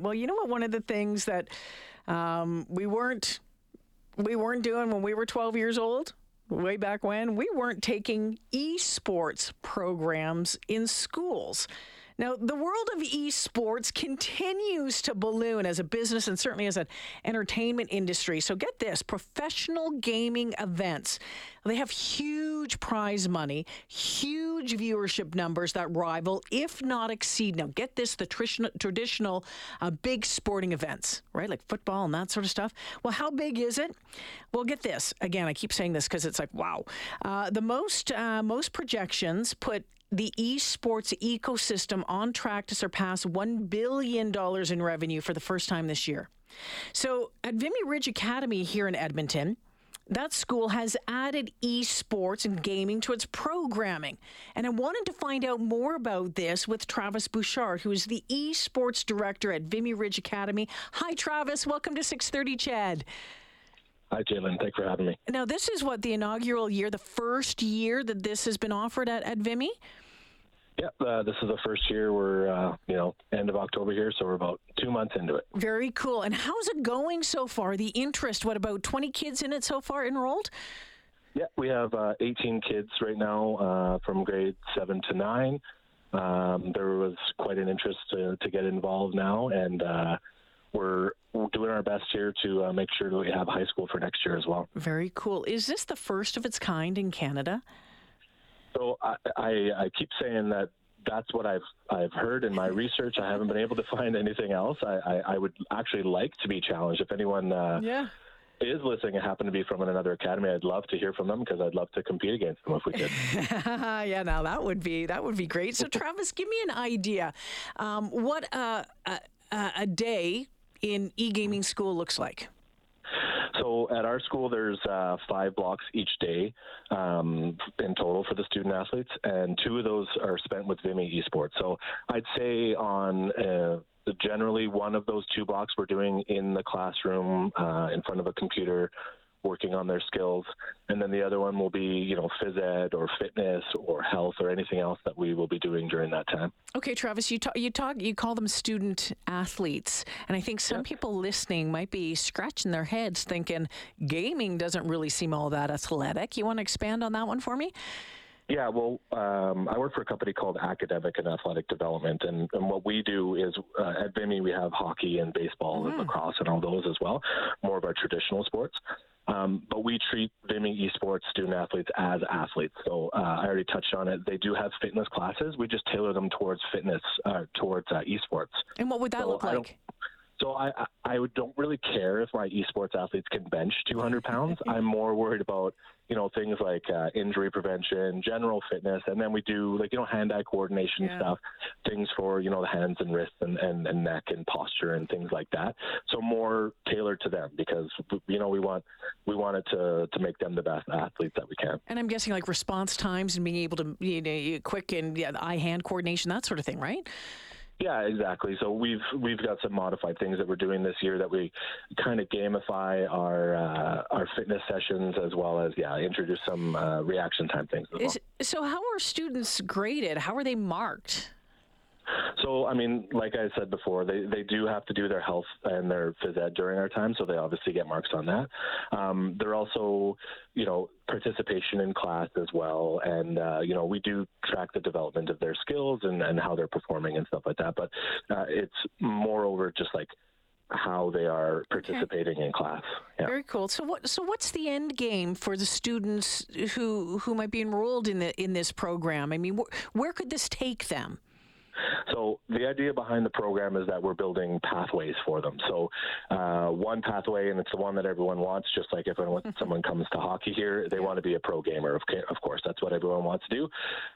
Well, you know what? One of the things that um, we weren't we weren't doing when we were 12 years old, way back when, we weren't taking esports programs in schools. Now, the world of esports continues to balloon as a business and certainly as an entertainment industry. So, get this professional gaming events. They have huge prize money, huge viewership numbers that rival, if not exceed. Now, get this the traditional uh, big sporting events, right? Like football and that sort of stuff. Well, how big is it? Well, get this. Again, I keep saying this because it's like, wow. Uh, the most, uh, most projections put the esports ecosystem on track to surpass $1 billion in revenue for the first time this year. So at Vimy Ridge Academy here in Edmonton, that school has added esports and gaming to its programming. And I wanted to find out more about this with Travis Bouchard, who is the esports director at Vimy Ridge Academy. Hi, Travis. Welcome to 630 CHED. Hi, Jalen. Thanks for having me. Now, this is what the inaugural year, the first year that this has been offered at, at Vimy? Yep, uh, this is the first year. We're uh, you know end of October here, so we're about two months into it. Very cool. And how's it going so far? The interest? What about twenty kids in it so far enrolled? Yeah, we have uh, 18 kids right now uh, from grade seven to nine. Um, there was quite an interest to, to get involved now, and we're doing our best here to uh, make sure that we have high school for next year as well. Very cool. Is this the first of its kind in Canada? So I, I, I keep saying that that's what I've I've heard in my research. I haven't been able to find anything else. I, I, I would actually like to be challenged. If anyone uh, yeah. is listening and happen to be from another academy, I'd love to hear from them because I'd love to compete against them if we could. yeah, now that would be that would be great. So Travis, give me an idea. Um, what uh, a, a day in e gaming school looks like. So at our school, there's uh, five blocks each day um, in total for the student athletes, and two of those are spent with Vimy Esports. So I'd say on uh, generally one of those two blocks we're doing in the classroom uh, in front of a computer working on their skills. And then the other one will be, you know, phys ed or fitness or health or anything else that we will be doing during that time. Okay, Travis, you talk, you talk, you call them student athletes, and I think some yeah. people listening might be scratching their heads, thinking gaming doesn't really seem all that athletic. You want to expand on that one for me? Yeah, well, um, I work for a company called Academic and Athletic Development, and, and what we do is uh, at Vimy we have hockey and baseball mm-hmm. and lacrosse and all those as well, more of our traditional sports. Um, but we treat Vimy esports student athletes as athletes. So uh, I already touched on it. They do have fitness classes. We just tailor them towards fitness, uh, towards uh, esports. And what would that so look like? So I, I don't really care if my esports athletes can bench 200 pounds. I'm more worried about you know things like uh, injury prevention, general fitness, and then we do like you know hand-eye coordination yeah. stuff, things for you know the hands and wrists and, and, and neck and posture and things like that. So more tailored to them because you know we want we want it to to make them the best athletes that we can. And I'm guessing like response times and being able to you know quick and yeah, eye-hand coordination that sort of thing, right? Yeah, exactly. So we've we've got some modified things that we're doing this year that we kind of gamify our uh, our fitness sessions as well as yeah introduce some uh, reaction time things. Is, well. So how are students graded? How are they marked? So, I mean, like I said before, they, they do have to do their health and their phys ed during our time, so they obviously get marks on that. Um, they're also, you know, participation in class as well, and uh, you know, we do track the development of their skills and, and how they're performing and stuff like that. But uh, it's moreover just like how they are participating okay. in class. Yeah. Very cool. So what so what's the end game for the students who who might be enrolled in the in this program? I mean, wh- where could this take them? So the idea behind the program is that we're building pathways for them. So uh, one pathway, and it's the one that everyone wants, just like if someone comes to hockey here, they want to be a pro gamer. Of, of course, that's what everyone wants to do.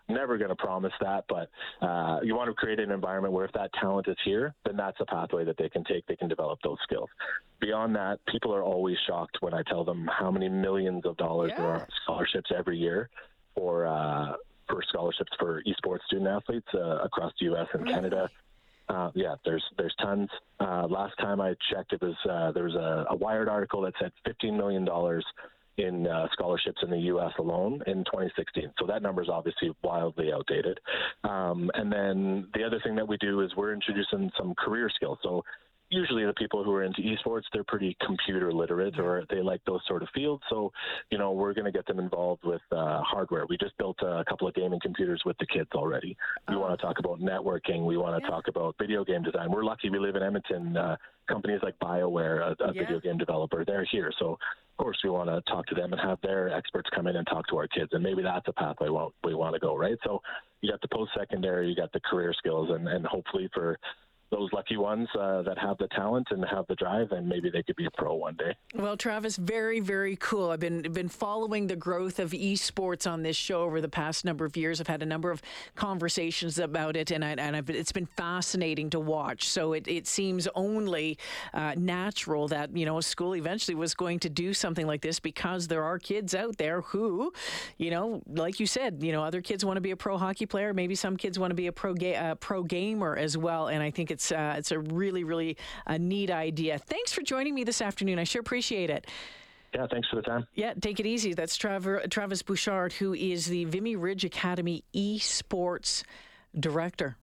Never going to promise that, but uh, you want to create an environment where if that talent is here, then that's a pathway that they can take. They can develop those skills. Beyond that, people are always shocked when I tell them how many millions of dollars yeah. there are scholarships every year for uh, for scholarships for esports student athletes uh, across the U.S. and Canada. Uh, yeah, there's there's tons. Uh, last time I checked, it was uh, there was a, a, Wired article that said 15 million dollars in uh, scholarships in the U.S. alone in 2016. So that number is obviously wildly outdated. Um, and then the other thing that we do is we're introducing some career skills. So usually the people who are into esports, they're pretty computer literate or they like those sort of fields. So, you know, we're going to get them involved with uh, hardware. We just built a couple of gaming computers with the kids already. We oh. want to talk about networking. We want to yeah. talk about video game design. We're lucky we live in Edmonton. Uh, companies like BioWare, a, a yeah. video game developer, they're here. So, of course, we want to talk to them and have their experts come in and talk to our kids. And maybe that's a pathway we want to go, right? So, you got the post secondary, you got the career skills, and, and hopefully for those lucky ones uh, that have the talent and have the drive, and maybe they could be a pro one day. Well, Travis, very, very cool. I've been been following the growth of esports on this show over the past number of years. I've had a number of conversations about it, and I, and it's been fascinating to watch. So it, it seems only uh, natural that you know a school eventually was going to do something like this because there are kids out there who, you know, like you said, you know, other kids want to be a pro hockey player. Maybe some kids want to be a pro ga- uh, pro gamer as well, and I think it's uh, it's a really really a neat idea. Thanks for joining me this afternoon. I sure appreciate it. Yeah, thanks for the time. Yeah, take it easy. That's Traver, Travis Bouchard, who is the Vimy Ridge Academy esports director.